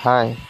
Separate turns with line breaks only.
嗨。